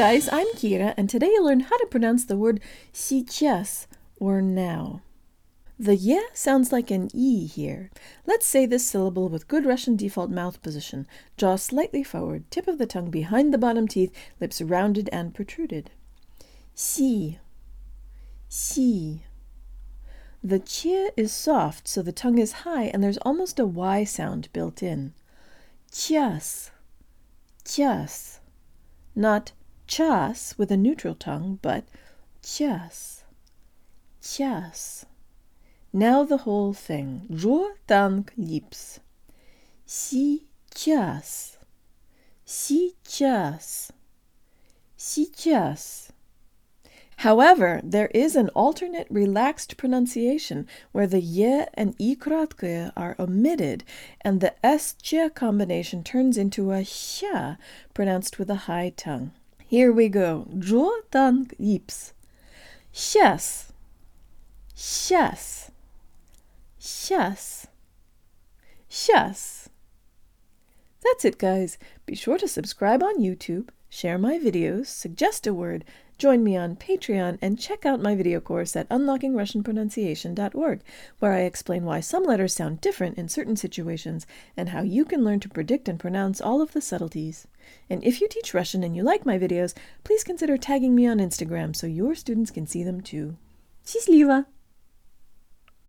guys, I'm Kira, and today you'll learn how to pronounce the word сейчас, or now. The ye sounds like an e here. Let's say this syllable with good Russian default mouth position. Jaw slightly forward, tip of the tongue behind the bottom teeth, lips rounded and protruded. Si. Si. The ch is soft, so the tongue is high, and there's almost a y sound built in. Час. Час. Not chas with a neutral tongue, but час. Час. Now the whole thing. Жо танк липс. Сейчас. Сейчас. Сейчас. However, there is an alternate relaxed pronunciation where the ye and i kratkaya are omitted and the s ch combination turns into a sha pronounced with a high tongue. Here we go. Джо танк липс. Сейчас. Сейчас. Сейчас. Сейчас. That's it, guys. Be sure to subscribe on YouTube, share my videos, suggest a word, join me on Patreon, and check out my video course at unlockingrussianpronunciation.org, where I explain why some letters sound different in certain situations and how you can learn to predict and pronounce all of the subtleties. And if you teach Russian and you like my videos, please consider tagging me on Instagram so your students can see them too. Счастливо!